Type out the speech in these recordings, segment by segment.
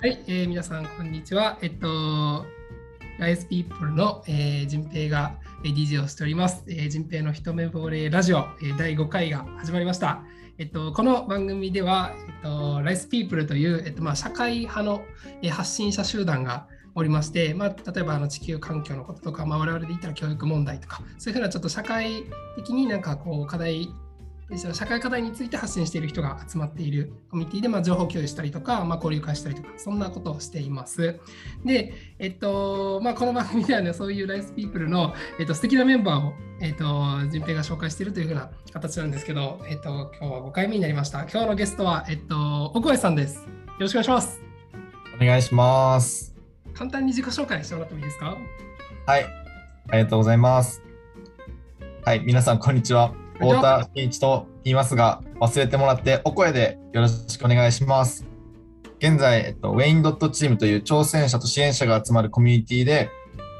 はい、えー皆さん、こんにちは。えっと、ライスピープルの、えー、順平がえー DJ をしております。えー、順平の一目惚れラジオ、えー第5回が始まりました。えっと、この番組では、えっと、ライスピープルという、えっとまあ、社会派の、えー発信者集団がおりまして、まあ、例えばあの地球環境のこととか、まあ、我々で言ったら教育問題とか、そういうふうなちょっと社会的になんかこう課題社会課題について発信している人が集まっているコミュニティで、まあ、情報共有したりとか、まあ、交流会したりとか、そんなことをしています。で、えっと、まあ、この番組ではね、そういうライスピープルの、えっと、素敵なメンバーを、えっと、順平が紹介しているというふうな形なんですけど、えっと、今日は5回目になりました。今日のゲストは、えっと、奥越さんです。よろしくお願いします。お願いします。簡単に自己紹介してもらってもいいですか？はい、ありがとうございます。はい、皆さん、こんにちは。太田健一と言いますが、忘れてもらってお声でよろしくお願いします。現在、えっと、ウェインドットチームという挑戦者と支援者が集まるコミュニティで、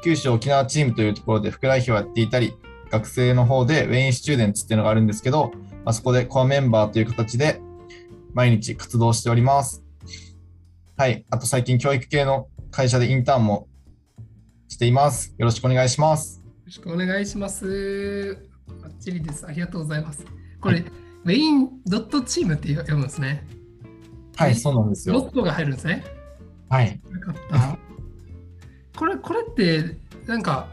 九州沖縄チームというところで副代表をやっていたり、学生の方でウェインスチューデンツっていうのがあるんですけど、まあ、そこでコアメンバーという形で毎日活動しております。はい、あと最近教育系の会社でインターンもしています。よろしくお願いします。よろしくお願いします。バッチリです。ありがとうございます。これ、ウェインドットチームって読むんですね。はい、そうなんですよ。ロットが入るんですね。はい。よかった。これ、これって、なんか、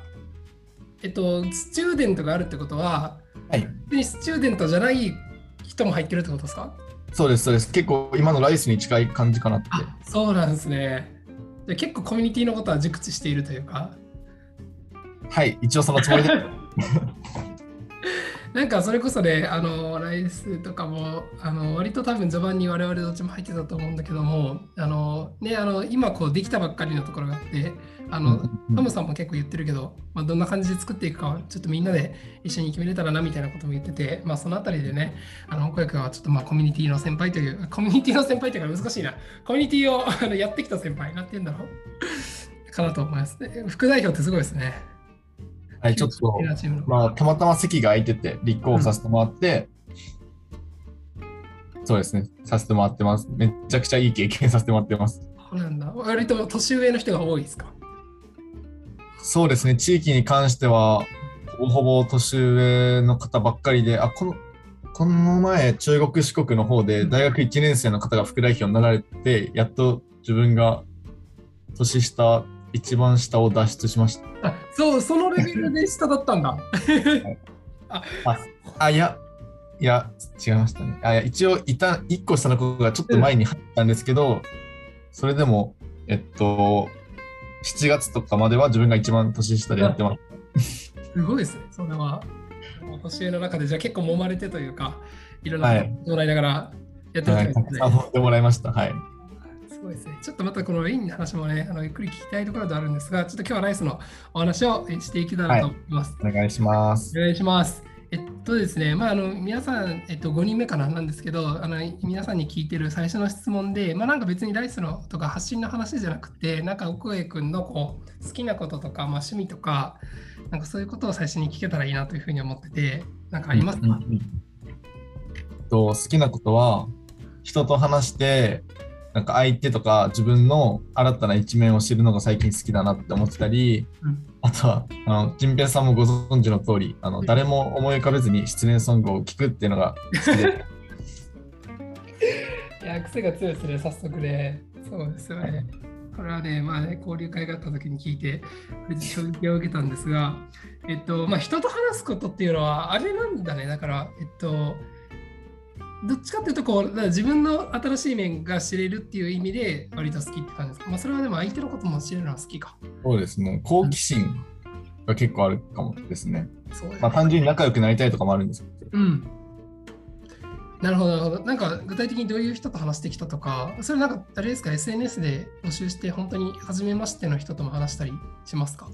えっと、スチューデントがあるってことは、はい。別にスチューデントじゃない人も入ってるってことですか？そうです、そうです。結構今のライスに近い感じかなって。あそうなんですね。で結構コミュニティのことは熟知しているというか、はい、一応そのつもりで。なんかそれこそね、あのライスとかもあの割と多分序盤に我々どっちも入ってたと思うんだけども、あのね、あの今こうできたばっかりのところがあって、あのトムさんも結構言ってるけど、まあ、どんな感じで作っていくかはちょっとみんなで一緒に決めれたらなみたいなことも言ってて、まあ、そのあたりでね、あの岡谷君はちょっとまあコミュニティの先輩という、コミュニティの先輩というか難しいな、コミュニティをやってきた先輩、なんて言うんだろうかなと思います、ね。副代表ってすごいですね。はい、ちょっとまあ、たまたま席が空いてて、立候補させてもらって、そうですね、させてもらってます。めっちゃくちゃいい経験させてもらってます。そうなんだ。割と年上の人が多いですか？そうですね、地域に関しては、ほぼほぼ年上の方ばっかりで、あ、この、この前、中国四国の方で大学1年生の方が副代表になられて、やっと自分が年下、一番下を脱出しました。あそう、そのレベルで下だったんだ。あ、いや、いや、違いましたね。あ、いや、一応、いた、1個下の子がちょっと前に入ったんですけど、それでも、えっと、7月とかまでは自分が一番年下でやってます。すごいですね、それは。年上の中で、じゃあ結構揉まれてというか、いろんなはいことをもらいながらやってるはい、みたいですねたくさん持ってもらいました。はい。すごいですね。ちょっとまたこのレインの話もね、あのゆっくり聞きたいところであるんですが、ちょっと今日はライスのお話をえしていけたらと思います。お願いします。お願いします。えっとですね、まあ、あの皆さん、えっと、5人目かななんですけどあの、皆さんに聞いてる最初の質問で、まあ、なんか別にライスのとか発信の話じゃなくて、なんか奥江君のこう好きなこととか、まあ、趣味とか、なんかそういうことを最初に聞けたらいいなというふうに思ってて、なんかありますか、うんうんうんと好きなことは人と話してなんか相手とか自分の新たな一面を知るのが最近好きだなって思ってたり、うんあとはあのジンペイさんもご存知の通りあの誰も思い浮かべずに失恋ソングを聴くっていうのが好きで いや、癖が強いですね、早速ね。そうですよね。これはね、まあね、交流会があった時に聞いて、衝撃を受けたんですが、えっと、まあ、人と話すことっていうのは、あれなんだね。だから、えっと、どっちかっていうとこう、自分の新しい面が知れるっていう意味で、割と好きって感じですか？まあ、それはでも相手のことも知れるのは好きか。そうですね好奇心が結構あるかもですねまあ、単純に仲良くなりたいとかもあるんですけどうん。なるほど、なるほど。なんか具体的にどういう人と話してきたとか、それなんかあれですか、SNS で募集して、本当に初めましての人とも話したりしますか？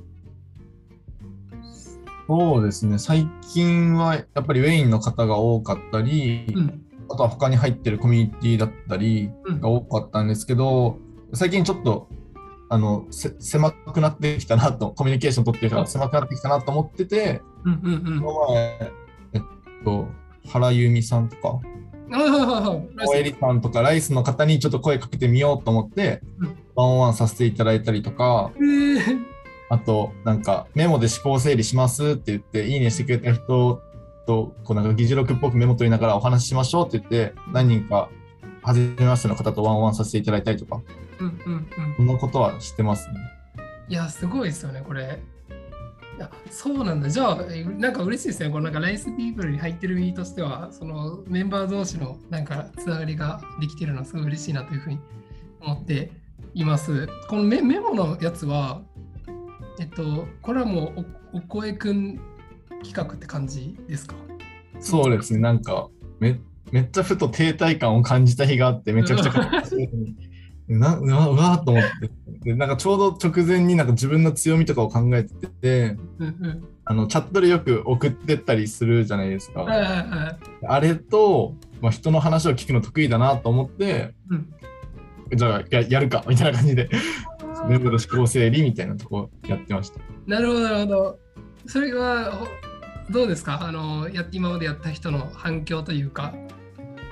そうですね最近はやっぱりウェインの方が多かったり、うん。あとは他に入ってるコミュニティだったりうんが多かったんですけど、最近ちょっとあのせ狭くなってきたなと、コミュニケーション取ってるから狭くなってきたなと思ってて、うんうんうん。この前、えっと、原由美さんとか、はいはいはいはい。大エリさんとか、ライスの方にちょっと声かけてみようと思って、うんワンワンさせていただいたりとか、えー、あと、なんかメモで思考整理しますって言って、いいねしてくれた人と、こうなんか議事録っぽくメモ取りながらお話ししましょうって言って、何人か、初めましての方とワンワンさせていただいたりとか、うんうんうんそんなことはしてますね。いや、すごいですよね、これ。いや、そうなんだ。じゃあ、えなんか嬉しいですね。このなんかライスピープルに入ってる身としては、そのメンバー同士のなんかつながりができてるのはすごい嬉しいなというふうに思っています。このメメモのやつは、えっと、これはもうおお声くん企画って感じですか？そうですね、なんかめ、めっちゃふと停滞感を感じた日があって、めちゃくちゃ感じてなうわうわと思ってで、なんかちょうど直前になんか自分の強みとかを考えてて、うんうん。あのチャットでよく送ってったりするじゃないですか。あれと、まあ、人の話を聞くの得意だなと思って、うんじゃあややるかみたいな感じで、メモの思考整理みたいなとこやってました。なるほど、なるほど。それはほどうですか？あのや今までやった人の反響というか。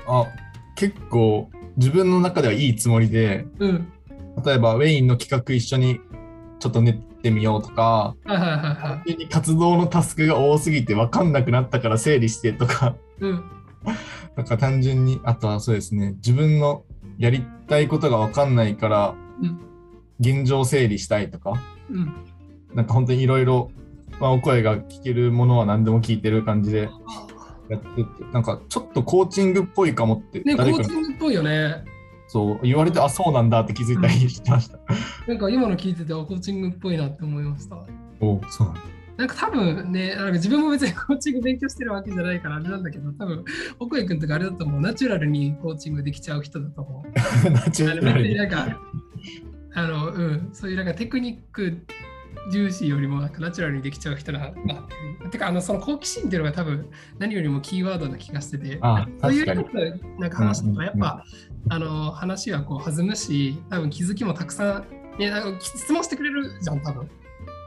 あ結構自分の中ではいいつもりで、うん。例えばウェインの企画一緒にちょっと練ってみようとか、に活動のタスクが多すぎて分かんなくなったから整理してとか、い。うん。なんか単純に、あとはそうですね、自分のやりたいことが分かんないからうん、現状整理したいとか、うん。なんか本当にいろいろ、まあ、お声が聞けるものは何でも聞いてる感じでやってて、なんかちょっとコーチングっぽいかもってね、コーチングっぽいよね。そう言われて、あ、そうなんだって気づいたりしてました。なんか今の聞いてて、あコーチングっぽいなって思いました。おそうなんだ。なんか多分ね、なんか自分も別に コーチング勉強してるわけじゃないからあれなんだけど、多分奥井君とかあれだと思う、ナチュラルにコーチングできちゃう人だと思う。ナチュラルになんか、あの、うん、そういうなんかテクニック重視よりもなんかナチュラルにできちゃう人なんだってか、あの、その好奇心っていうのが多分何よりもキーワードな気がしてて、あそういう確人となんか話すとやっぱ、あの、話はこう弾むし、多分気づきもたくさん、ね、なんか質問してくれるじゃん、多分。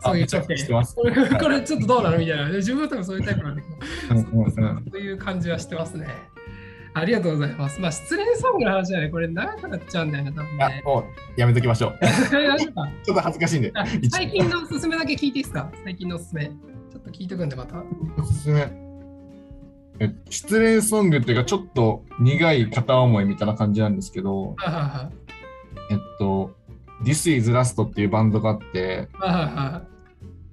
そういう人って。めちゃくちゃしてますこれちょっとどうなのみたいな。で自分は多分そういうタイプなんだけど。そういう感じはしてますね。ありがとうございます。まあ、失恋ソングの話はね、これ長くなっちゃうんだよね、多分あね。もうやめときましょう。ちょっと恥ずかしいんで。あ最近のおすすめだけ聞いていいですか？最近のおすすめ。ちょっと聞いとくんで、また。はおすすめ。え失恋ソングっていうか、ちょっと苦い片思いみたいな感じなんですけど、えっと、This is Last っていうバンドがあって。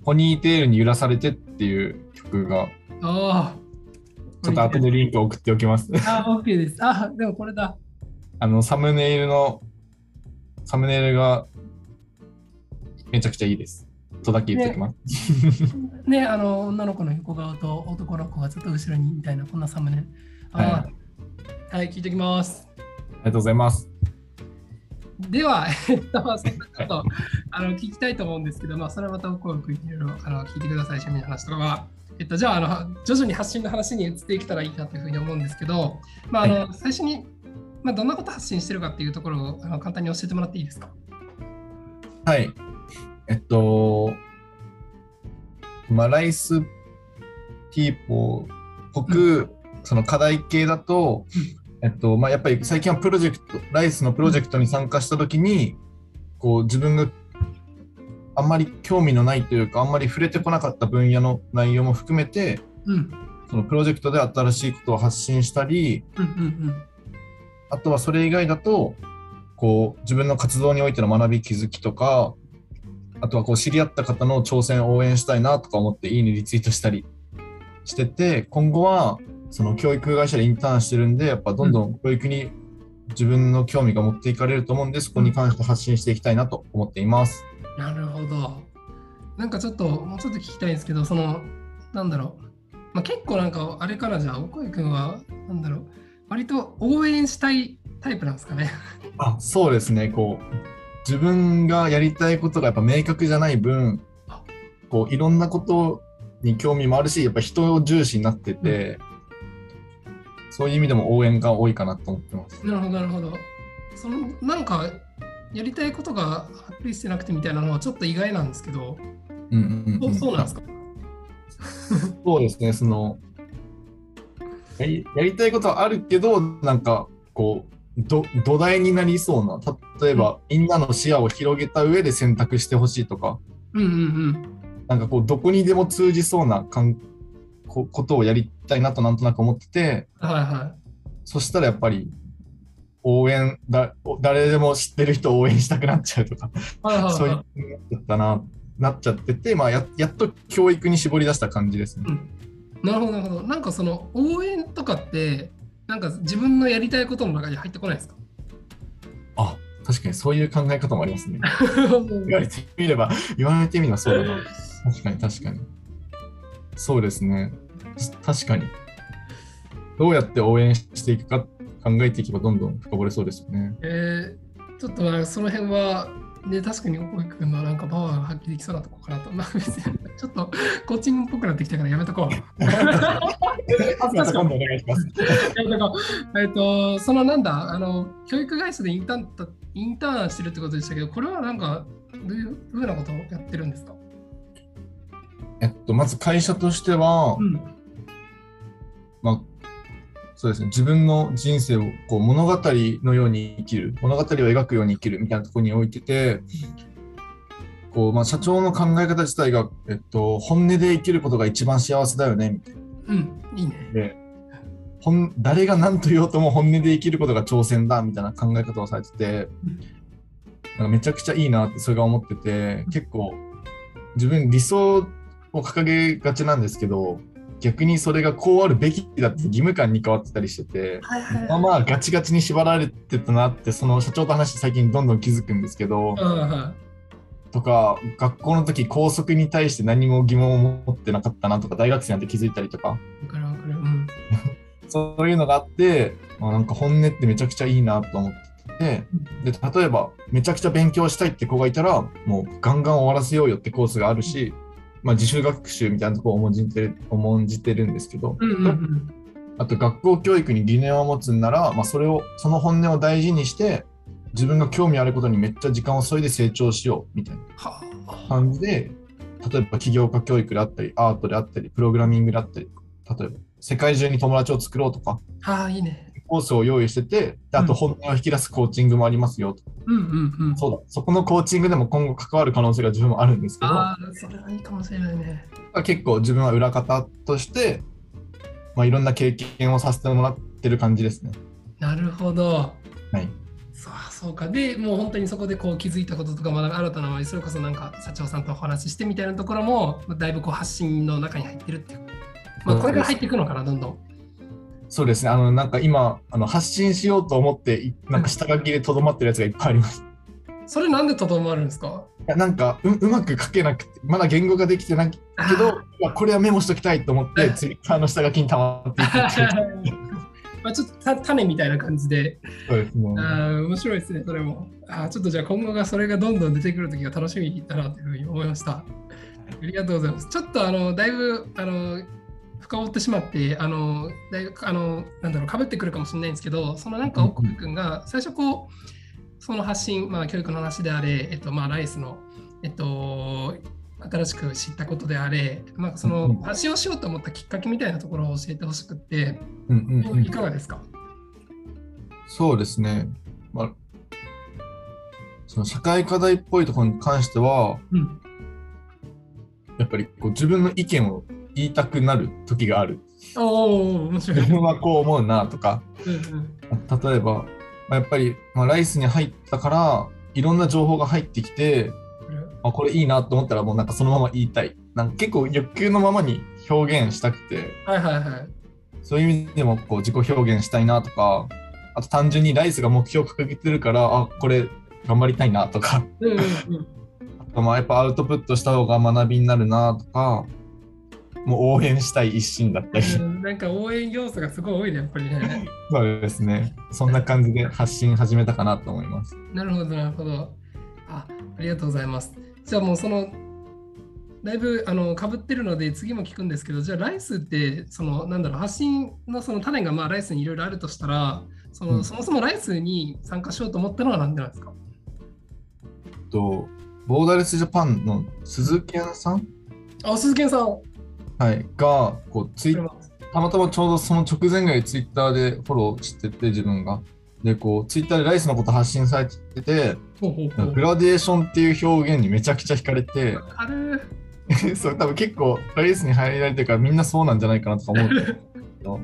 ポニーテールに揺らされてっていう曲が、ああ。ちょっと後でリンクを送っておきます。あ、OK です。あ、でもこれだ。あの、サムネイルの、サムネイルがめちゃくちゃいいです。とだけ言っておきます。ね、あの、女の子の横顔と男の子がちょっと後ろにみたいな、こんなサムネ。あーはい、聞いておきます。ありがとうございます。では、えっと、そんなちょっとあの聞きたいと思うんですけど、まあ、それはまたお声をいろいろあの聞いてください、趣味の話とかは。えっと、じゃああの、徐々に発信の話に移っていけたらいいなというふうに思うんですけど、まああの最初に、まあ、どんなこと発信してるかっていうところをあの簡単に教えてもらっていいですか？はい。えっと、まあ、ライスピーポーっぽく、その課題系だと、えっと、まあ、やっぱり最近はプロジェクト、ライスのプロジェクトに参加したときに、こう、自分があんまり興味のないというか、あんまり触れてこなかった分野の内容も含めて、うん、そのプロジェクトで新しいことを発信したり、うん、うん、あとはそれ以外だと、こう、自分の活動においての学び気づきとか、あとはこう知り合った方の挑戦を応援したいなとか思って、いいねリツイートしたりしてて、今後はその教育会社でインターンしてるんで、やっぱどんどん。教育に自分の興味が持っていかれると思うんで、そこに関して発信していきたいなと思っています。うん。なるほど。なんかちょっと、もうちょっと聞きたいんですけど、その、なんだろう。まあ、結構なんか、あれからじゃあ、おこいくんは、なんだろう。割と応援したいタイプなんですかね。あそうですね、こう、自分がやりたいことがやっぱ明確じゃない分、こういろんなことに興味もあるし、やっぱ人を重視になってて、そういう意味でも応援が多いかなと思ってます。なるほど、なるほど。そのなんかやりたいことがはっきりしてなくてみたいなのはちょっと意外なんですけど、うんうんうんそうそうなんですか？そうですね、そのやり、やりたいことはあるけど、なんかこう、ど土台になりそうな例えば、みんなの視野を広げた上で選択してほしいとかうんうんうん。なんかこうどこにでも通じそうなかんこことをやりたいなとなんとなく思っててはいはそしたらやっぱり応援だ誰でも知ってる人を応援したくなっちゃうとかい。はいはいそういうになっちゃったななっちゃってて、まあ、ややっと教育に絞り出した感じですね。い。なるほどなるほど。なんかその応援とかって、なんか自分のやりたいことの中に入ってこないですか？あ確かにそういう考え方もありますね。言われてみれば、言われてみればそうだな。確かに確かに。そうですね。確かに。どうやって応援していくか考えていけばどんどん深掘れそうですよね。えー、ちょっとまあその辺は、ね、確かに大井君のなんかパワーが発揮できそうなとこかなと。まあ別にちょっとコーチングっぽくなってきたからやめとこう。お願いします。えっと、そのなんだ、あの、教育会社でインターンたインターンしてるってことでしたけど、これはなんか、どういうふうなことをやってるんですか？えっと、まず会社としては、うん。まあ、そうですね、自分の人生をこう物語のように生きる、物語を描くように生きるみたいなところに置いてて、こうまあ、社長の考え方自体が、えっと、本音で生きることが一番幸せだよねみたいな。うん、いいね。で本誰が何と言おうとも本音で生きることが挑戦だみたいな考え方をされてて、なんかめちゃくちゃいいなってそれが思ってて、結構自分理想を掲げがちなんですけど、逆にそれがこうあるべきだって義務感に変わってたりしてて、はいはいまあまあガチガチに縛られてたなってその社長と話して最近どんどん気づくんですけど、はとか学校の時校則に対して何も疑問を持ってなかったなとか大学生なんて気づいたりとかかかる。うん。そういうのがあって、まあ、なんか本音ってめちゃくちゃいいなと思っててで例えばめちゃくちゃ勉強したいって子がいたらもうガンガン終わらせようよってコースがあるし、まあ、自主学習みたいなところを重んじてる重んじてるんですけど、うんうんうん。あと学校教育に理念を持つんなら、まあ、それをその本音を大事にして自分が興味あることにめっちゃ時間を注いで成長しようみたいなはあ。感じで例えば起業家教育であったりアートであったりプログラミングであったり例えば世界中に友達を作ろうとかはあ、いいね。コースを用意しててであと本音を引き出すコーチングもありますよと、うんうんうん。そうだそこのコーチングでも今後関わる可能性が自分もあるんですけどああ、それはいいかもしれないね。結構自分は裏方として、まあ、いろんな経験をさせてもらってる感じですね。なるほど。はい、そうそうか。で、もう本当にそこでこう気づいたこととか、まだ新たな、それこそなんか社長さんとお話ししてみたいなところも、だいぶこう発信の中に入ってるっていう。まあ、これから入っていくのかな、どんどん。そうですねあのなんか今あの発信しようと思っていなんか下書きでとどまってるやつがいっぱいあります。それなんでとどまるんですか？いやなんかううまく書けなくてまだ言語ができてないけどこれはメモしときたいと思って ツイッターの下書きに溜まっていくって まあちょっとた種みたいな感じで、そうですね。あー面白いですね、それも。あーちょっとじゃあ今後がそれがどんどん出てくるときが楽しみだなというふうに思いました。ありがとうございます。ちょっとあのだいぶあの深掘ってしまって、あのだいぶあのなんだろう、かぶってくるかもしれないんですけど、そのなんか奥君が最初こう、その発信、まあ、教育の話であれ、えっとまあ、ライスの、えっと、新しく知ったことであれ、まあ、その発信をしようと思ったきっかけみたいなところを教えてほしくって、うんうんうんいかがですか？そうですね。まあ、その社会課題っぽいところに関しては、うん。やっぱりこう自分の意見を言いたくなる時がある。おお、面白い。自分はこう思うなとか、うんうん例えば、まあ、やっぱり、まあ、ライスに入ったから、いろんな情報が入ってきて、あこれいいなと思ったらもうなんかそのまま言いたい。なんか結構欲求のままに表現したくて、はいはいはい。そういう意味でもこう自己表現したいなとか、あと単純にライスが目標を掲げてるから、あこれ頑張りたいなとか、うんうんうん。あとまあやっぱアウトプットした方が学びになるなとか、もう応援したい一心だったり、うんなんか応援要素がすごい多いね、やっぱりね。そうですね。そんな感じで発信始めたかなと思います。なるほど、なるほど。あ、ありがとうございます。じゃあもうその、だいぶあの被ってるので次も聞くんですけど、じゃあライスって、そのなんだろう、発信のその種がまあライスにいろいろあるとしたら、そのうんそもそもライスに参加しようと思ったのは何でなんですか？と、ボーダレスジャパンの鈴木さん、あ、鈴木さん。はい、がこうツイたまたまちょうどその直前ぐらいツイッターでフォローしてて自分が。で、こう、ツイッターでライスのこと発信されてて、グラデーションっていう表現にめちゃくちゃ惹かれて、そう、多分結構ライスに入られてるからみんなそうなんじゃないかなとか思う。んだけど、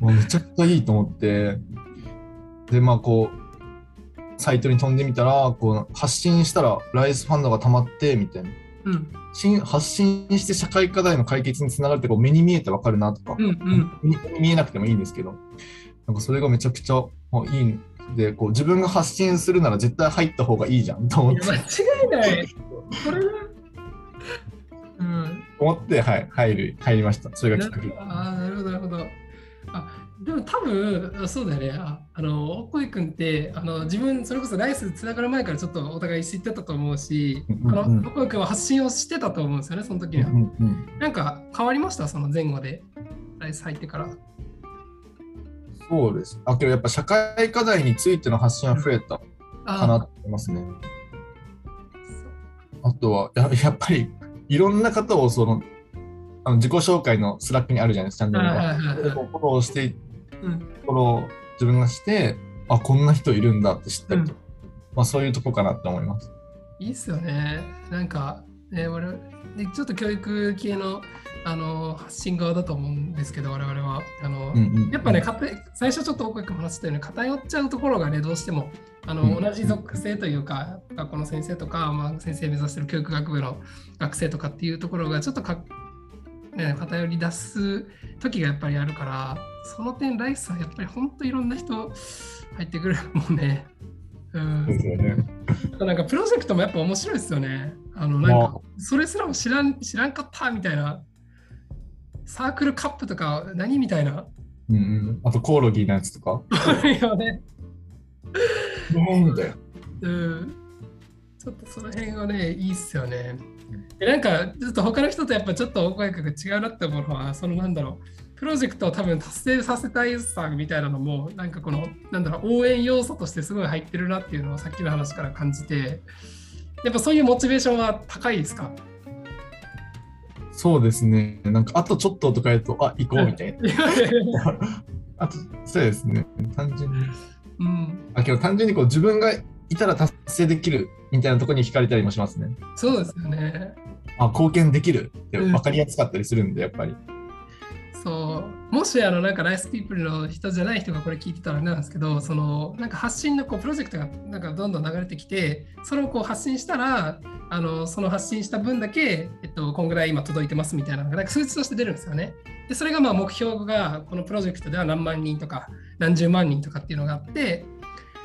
もうめちゃくちゃいいと思って、で、まあこう、サイトに飛んでみたら、こう、発信したらライスファンドが溜まって、みたいな。うんし発信して社会課題の解決につながるってこう目に見えてわかるなとか、うんうん見えなくてもいいんですけど、なんかそれがめちゃくちゃあいいんで、こう自分が発信するなら絶対入った方がいいじゃんと思って間違いないこれなうん思って、はい、入る入りました。それがきっかけ。ああ、なるほど、なるほど。あでも多分、そうだよね。ああの、おっこい君って、あの自分、それこそライスつながる前からちょっとお互い知ってたと思うし、うんうんあの、おっこい君は発信をしてたと思うんですよね、その時には。うんうんなんか変わりました、その前後で。ライス入ってから。そうです。あ、けどやっぱ社会課題についての発信は増えたかなあと思いますね。あとはや、やっぱりいろんな方をそのあの自己紹介のスラックにあるじゃないですか、チャンネルが。フォローして、うんフォロー自分がして、あ、こんな人いるんだって知ったりとか、まあそういうとこかなって思います。いいっすよね。なんか、ね、俺でちょっと教育系のあの発信側だと思うんですけど、我々は。あのうんうんやっぱね、最初ちょっと大くも話したように偏っちゃうところがね、どうしてもあの、うん同じ属性というか、学校の先生とか、まあ、先生目指してる教育学部の学生とかっていうところがちょっとか、ね、偏り出す時がやっぱりあるから、その点、ライスさん、やっぱり本当いろんな人入ってくるもんね。うんですよね。なんかプロジェクトもやっぱ面白いですよね。あのなんかそれすらも知らん知らんかったみたいな。サークルカップとか何みたいな。うんうん、あとコオロギのやつとか。よね。うん。ちょっとその辺はね、いいっすよね。でなんかちょっと他の人とやっぱちょっとお声が違うなって思うのは、そのなんだろう。プロジェクトを多分達成させたいさみたいなのも、なんかこの、なんだろう、応援要素としてすごい入ってるなっていうのをさっきの話から感じて、やっぱそういうモチベーションは高いですか？そうですね。なんかあとちょっととか言うと、あ、行こうみたいな。あと、そうですね。単純に。うん、あ、けど単純にこう自分がいたら達成できるみたいなところに惹かれたりもしますね。そうですよね。あ、貢献できるってうん分かりやすかったりするんで、やっぱり。そうもしあのなんかライスピープルの人じゃない人がこれ聞いてたらあれなんですけどそのなんか発信のこうプロジェクトがなんかどんどん流れてきてそれをこう発信したらあのその発信した分だけ、えっと、こんぐらい今届いてますみたいなのがなんか数値として出るんですよね。でそれがまあ目標がこのプロジェクトでは何万人とか何十万人とかっていうのがあって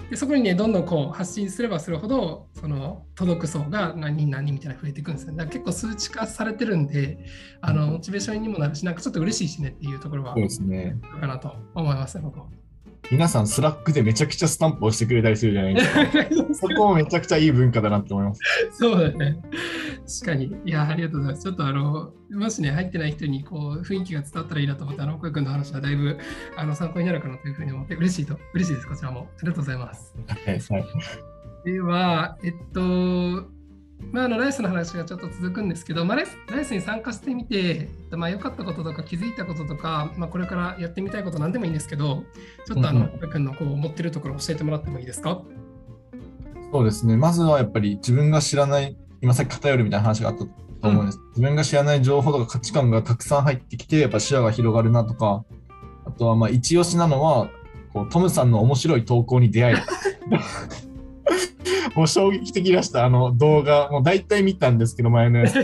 でそこにねどんどんこう発信すればするほどその届く層が何人何人みたいな増えていくんですよね。だから結構数値化されてるんであのモチベーションにもなるしなんかちょっと嬉しいしねっていうところはそうですね。かなと思いますね、僕は。皆さん、スラックでめちゃくちゃスタンプをしてくれたりするじゃないですか。そこもめちゃくちゃいい文化だなって思います。そうだね。確かに。いや、ありがとうございます。ちょっとあの、もしね、入ってない人にこう雰囲気が伝わったらいいなと思って、あの、小井君の話はだいぶあの参考になるかなというふうに思って、嬉しいと、嬉しいです、こちらも。ありがとうございます。はい。はいでは、えっと、まあ、あのライスの話がちょっと続くんですけど、まあ、ライスライスに参加してみて、えっとまあ、良かったこととか気づいたこととか、まあ、これからやってみたいこと何でもいいんですけど、ちょっとあの、うんうん君のこう思ってるところを教えてもらってもいいですか？そうですね。まずはやっぱり自分が知らない、今さっき偏るみたいな話があったと思うんです。自分が知らない情報とか価値観がたくさん入ってきて、やっぱ視野が広がるなとか、あとはまあ一押しなのは、こうトムさんの面白い投稿に出会える。もう衝撃的でした、あの動画。もう大体見たんですけど、前のやつ。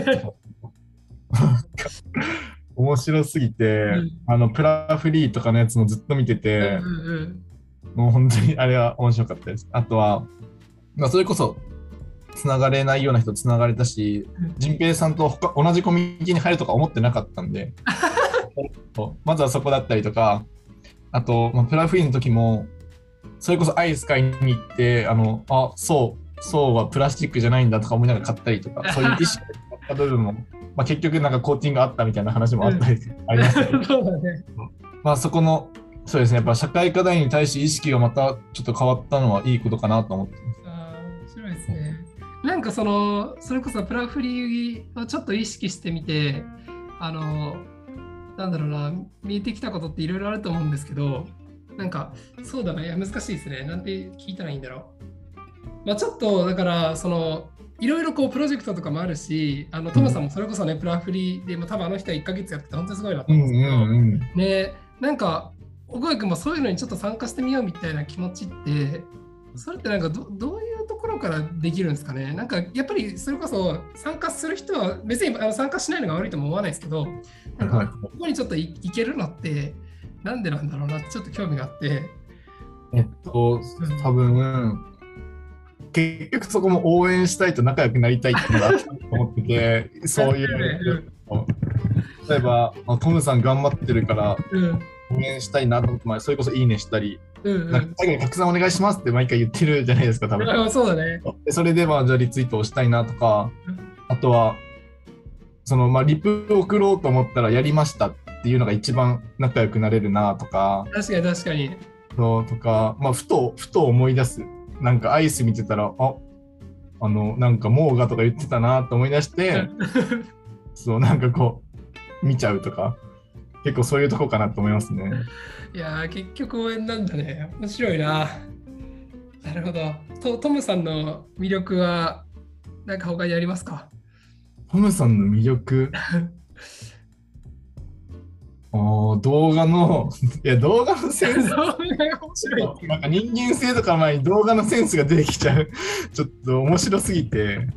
面白すぎて、うんあのプラフリーとかのやつもずっと見てて、うんうんもう本当にあれは面白かったです。あとは、まあ、それこそ、つながれないような人つながれたしうん、仁平さんと他同じコミュニティに入るとか思ってなかったんで、まずはそこだったりとか、あと、まあ、プラフリーの時も、それこそアイス買いに行って、あの、あ、そう、そうはプラスチックじゃないんだとか思いながら買ったりとか、そういう意識があった部分も、まあ、結局なんかコーティングあったみたいな話もあったり、ありましたけど。まあそこの、そうですね、やっぱ社会課題に対して意識がまたちょっと変わったのはいいことかなと思ってます。なんかその、それこそプラフリーをちょっと意識してみて、あの、なんだろうな、見えてきたことっていろいろあると思うんですけど、なんか、そうだな、いや、難しいですね。なんて聞いたらいいんだろう。まあ、ちょっと、だから、その、いろいろこうプロジェクトとかもあるし、あのトムさんもそれこそね、プラフリーで、まあ、多分あの人は1ヶ月やってて、本当にすごいなとうんう思うんですけど、んうん。ね、なんか、小越君もそういうのにちょっと参加してみようみたいな気持ちって、それってなんかどどういうからできるんですかねなんかやっぱりそれこそ参加する人は別にあの参加しないのが悪いとも思わないですけど、なんはいかここにちょっといいけるのってなんでなんだろうなってちょっと興味があって。えっと、多分、結局そこも応援したいと仲良くなりたいっていうのがあると思ってて、そういう。例えば、あトムさん頑張ってるからうん応援したいなと思って、まあそれこそいいねしたり、うんうんなんか最後に拡散お願いしますって毎回言ってるじゃないですか、多分。あそうだね。でそれでまあじゃあリツイートをしたいなとかうん、あとは、そのまあリプ送ろうと思ったらやりましたっていうのが一番仲良くなれるなとか、確かに確かに。そうとか、まあふと、ふと思い出す。なんかアイス見てたら、ああの、なんかモーガとか言ってたなと思い出して、そう、なんかこう、見ちゃうとか、結構そういうとこかなと思いますね。いやー結局応援なんだね。面白いな。なるほど。トトムさんの魅力は何か他にありますか？トムさんの魅力、あー動画の、いや、動画のセンス、面白い。なんか人間性とか前に動画のセンスが出てきちゃう。ちょっと面白すぎて、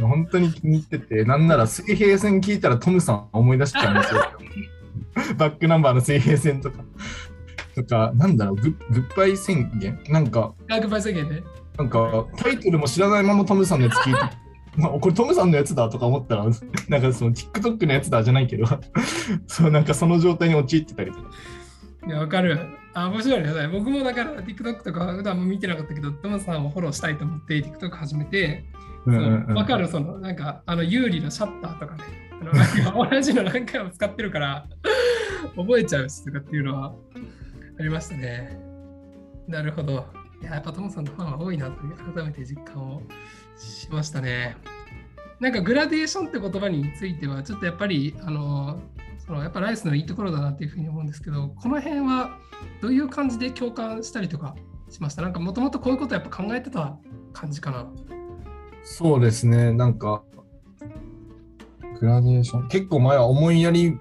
本当に気に入ってて、なんなら水平線聞いたらトムさん思い出しちゃうんですよ。バックナンバーの水平線とか。とか、なんだろう、グッグッバイ宣言？なんか、ガークパイ宣言ね。なんかタイトルも知らないままトムさんのやつ聞いて、まあ、これトムさんのやつだとか思ったら、なんかその TikTok のやつだじゃないけど、そうなんかその状態に陥ってたりとか。いや、わかる。あ、面白いね。僕もだから TikTok とか普段も見てなかったけど、トムさんをフォローしたいと思って TikTok 始めて、わかる、その、なんか、あの、有利のシャッターとかね、あのなんか同じの何回も使ってるから、覚えちゃうしとかっていうのはありましたね。なるほど。いや、やっぱトムさんのファンは多いなという改めて実感をしましたね。なんかグラデーションって言葉については、ちょっとやっぱり、あの、そのやっぱライスのいいところだなっていうふうに思うんですけど、この辺はどういう感じで共感したりとかしました？なんかもともとこういうことやっぱ考えてた感じかな。そうですね、なんか、グラデーション、結構前は思いやり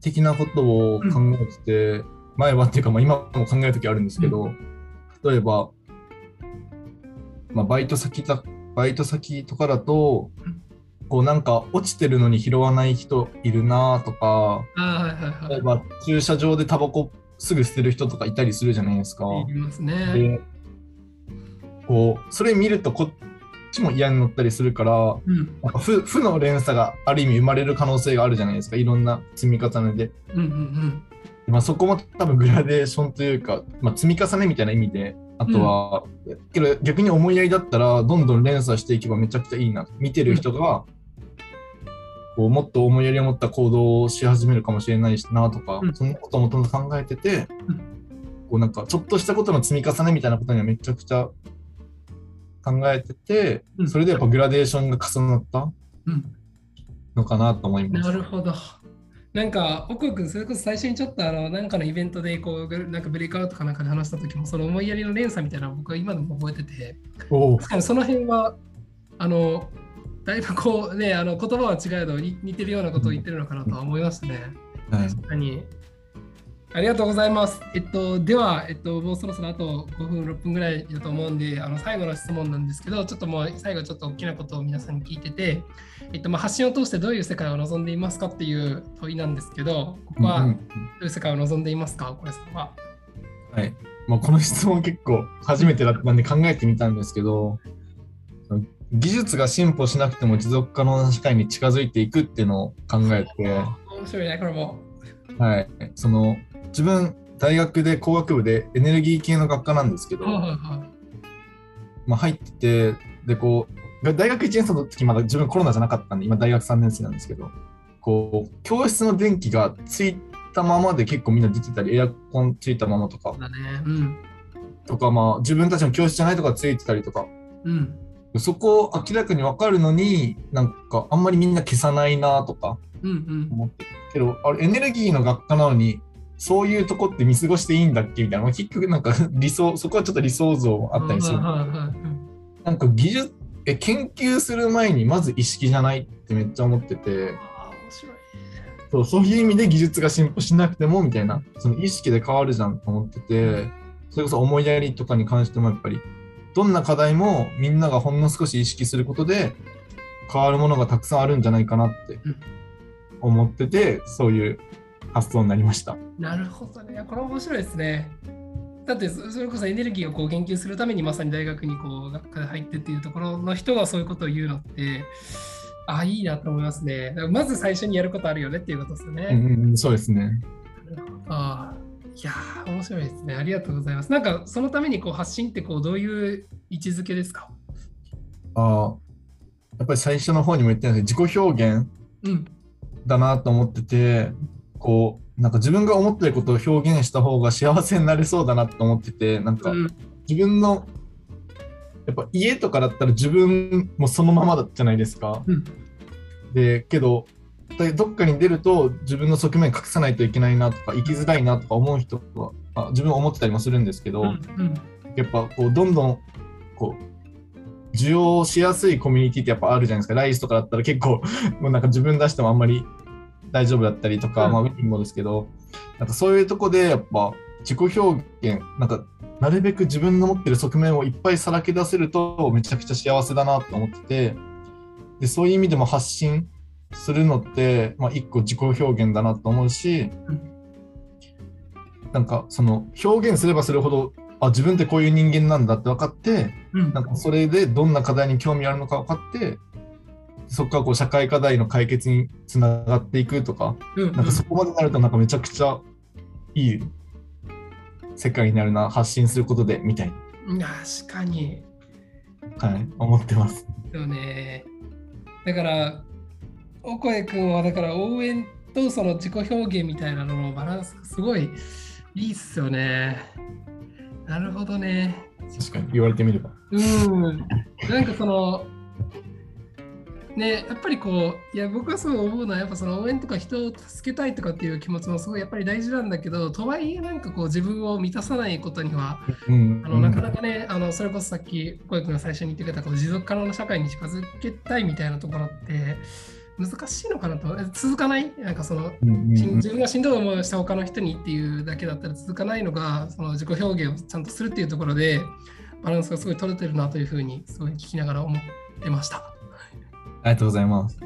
的なことを考えてて、前はっていうか、まあ、今も考えるときあるんですけど、例えば、まあ、バイト先だ、バイト先とかだとうん、こうなんか落ちてるのに拾わない人いるなとか、はいはいはい。例えば駐車場でタバコすぐ捨てる人とかいたりするじゃないですか。いますね。でこうそれ見るとこっちも嫌になったりするからうん。なんか負負の連鎖がある意味生まれる可能性があるじゃないですかいろんな積み重ねで、うんうんまあ、そこも多分グラデーションというか、まあ、積み重ねみたいな意味であとは、けど逆に思いやりだったらどんどん連鎖していけばめちゃくちゃいいな見てる人が、こうもっと思いやりを持った行動をし始めるかもしれないしなとか、うん。そんなことをもともと考えてて、うん。こうなんかちょっとしたことの積み重ねみたいなことにはめちゃくちゃ考えてて、うんそれでやっぱグラデーションが重なった？うん。のかなと思いうん、ます。なるほど。なんか、奥君、それこそ最初にちょっとあの、なんかのイベントで、こう、なんかブレイクアウトかなんかで話した時も、その思いやりの連鎖みたいなのを僕は今でも覚えてて、おかにその辺は、あの、だいぶこうね、あの言葉は違えどに似てるようなことを言ってるのかなとは思いましたね。はい確かに。ありがとうございます。えっと、では、えっと、もうそろそろあと5分、6分ぐらいだと思うんで、あの最後の質問なんですけど、ちょっともう最後ちょっと大きなことを皆さんに聞いてて、えっと、まあ発信を通してどういう世界を望んでいますかっていう問いなんですけど、ここはどういう世界を望んでいますか、小林さんは。はいまあ、この質問結構初めてだったんで考えてみたんですけど技術が進歩しなくても持続可能な社会に近づいていくっていうのを考えて、面白いね、これも。はい、その自分大学で工学部でエネルギー系の学科なんですけど、はいはいはいまあ、入っててでこう大学1年生の時まだ自分コロナじゃなかったんで今大学3年生なんですけどこう教室の電気がついたままで結構みんな出てたりエアコンついたままとかだね。うん。とか、まあ、自分たちの教室じゃないとかついてたりとかうん。そこを明らかに分かるのになんかあんまりみんな消さないなとかうんうん。思ってけどあれエネルギーの学科なのにそういうとこって見過ごしていいんだっけ？みたいな、まあ、結局なんか 理想、そこはちょっと理想像あったりする。なんか技術、え、研究する前にまず意識じゃないってめっちゃ思ってて、そうそういう意味で技術が進歩しなくてもみたいな、その意識で変わるじゃんと思ってて、それこそ思いやりとかに関してもやっぱり、どんな課題もみんながほんの少し意識することで変わるものがたくさんあるんじゃないかなって思ってて、そういう発想になりました。なるほどね。これ面白いですね。だってそれこそエネルギーをこう研究するためにまさに大学にこう学科で入ってっていうところの人がそういうことを言うのってあいいなと思いますね。まず最初にやることあるよねっていうことですよね。うん、そうですね。あいや面白いですね。ありがとうございます。なんかそのためにこう発信ってこうどういう位置づけですか？あやっぱり最初の方にも言ってるんですけど自己表現だなと思ってて、うん、こうなんか自分が思ってることを表現した方が幸せになれそうだなと思っててなんか自分のやっぱ家とかだったら自分もそのままだじゃないですか。うん、でけどどっかに出ると自分の側面隠さないといけないなとか生きづらいなとか思う人はあ自分は思ってたりもするんですけど、うんうん、やっぱこうどんどんこう需要しやすいコミュニティってやっぱあるじゃないですか。ライスとかだったら結構 もうなんか自分出してもあんまり大丈夫だったりとか、うん、まあウィンもですけどなんかそういうとこでやっぱ自己表現なんかなるべく自分の持ってる側面をいっぱいさらけ出せるとめちゃくちゃ幸せだなと思っててでそういう意味でも発信するのって、まあ、一個自己表現だなと思うし、うん、なんかその表現すればするほどあ自分ってこういう人間なんだって分かって、うん、なんかそれでどんな課題に興味あるのか分かってそこからこう社会課題の解決につながっていくとか、うんうん、なんかそこまでなるとなんかめちゃくちゃいい世界になるな発信することでみたいな。確かに。はい思ってます。よね。だからお声くんはだから応援とその自己表現みたいなののバランスがすごいいいっすよね。なるほどね。確かに。言われてみれば。うん。なんかそのね、やっぱりこう、いや、僕はそう思うのは、やっぱその応援とか人を助けたいとかっていう気持ちもすごいやっぱり大事なんだけど、とはいえ、なんかこう、自分を満たさないことには、うん、あのなかなかね、あのそれこそさっき、小池君が最初に言ってくれた、こう持続可能な社会に近づけたいみたいなところって、難しいのかなと、続かない？なんかその、自分がしんどい思いをした他の人にっていうだけだったら続かないのが、その自己表現をちゃんとするっていうところで、バランスがすごい取れてるなというふうに、すごい聞きながら思ってました。ありがとうございます。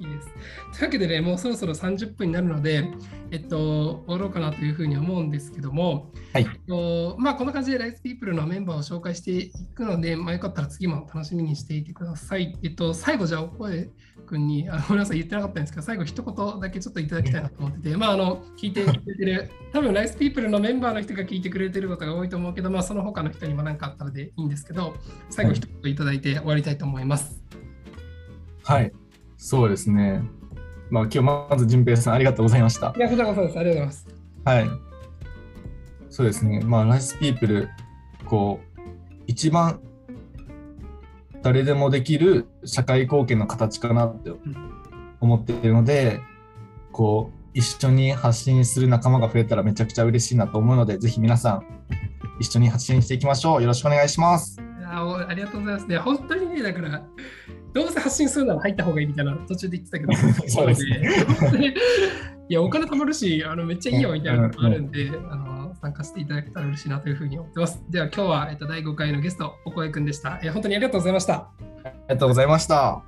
いいです。というわけでね、もうそろそろ30分になるので、えっと、終わろうかなというふうに思うんですけども、はいえっとまあ、こんな感じでライスピープルのメンバーを紹介していくので、まあ、よかったら次も楽しみにしていてください。えっと、最後、じゃあ、お声君に、あごめんなさい、言ってなかったんですけど、最後、一言だけちょっといただきたいなと思ってて、まあ、あの聞いてくれてる、多分ライスピープルのメンバーの人が聞いてくれてることが多いと思うけど、まあ、その他の人にも何かあったのでいいんですけど、最後、一言いただいて終わりたいと思います。はい、そうですね。まあ、今日まず淳平さんありがとうございました。いや、こちらこそです。ありがとうございます。はい。そうですね。まあ、ライスピープル、こう、一番誰でもできる社会貢献の形かなって思っているので、こう、一緒に発信する仲間が増えたらめちゃくちゃ嬉しいなと思うので、ぜひ皆さん、一緒に発信していきましょう。よろしくお願いします。あありがとうございますね。本当にね、だから、どうせ発信するなら入った方がいいみたいな途中で言ってたけど、そうですね。いや、お金貯まるし、あのめっちゃいいよみたいなのがあるんで、あの参加していただけたら嬉しいなというふうに思ってます。では、今日は、えっと、第5回のゲスト、おこえくんでした、え。本当にありがとうございました。ありがとうございました。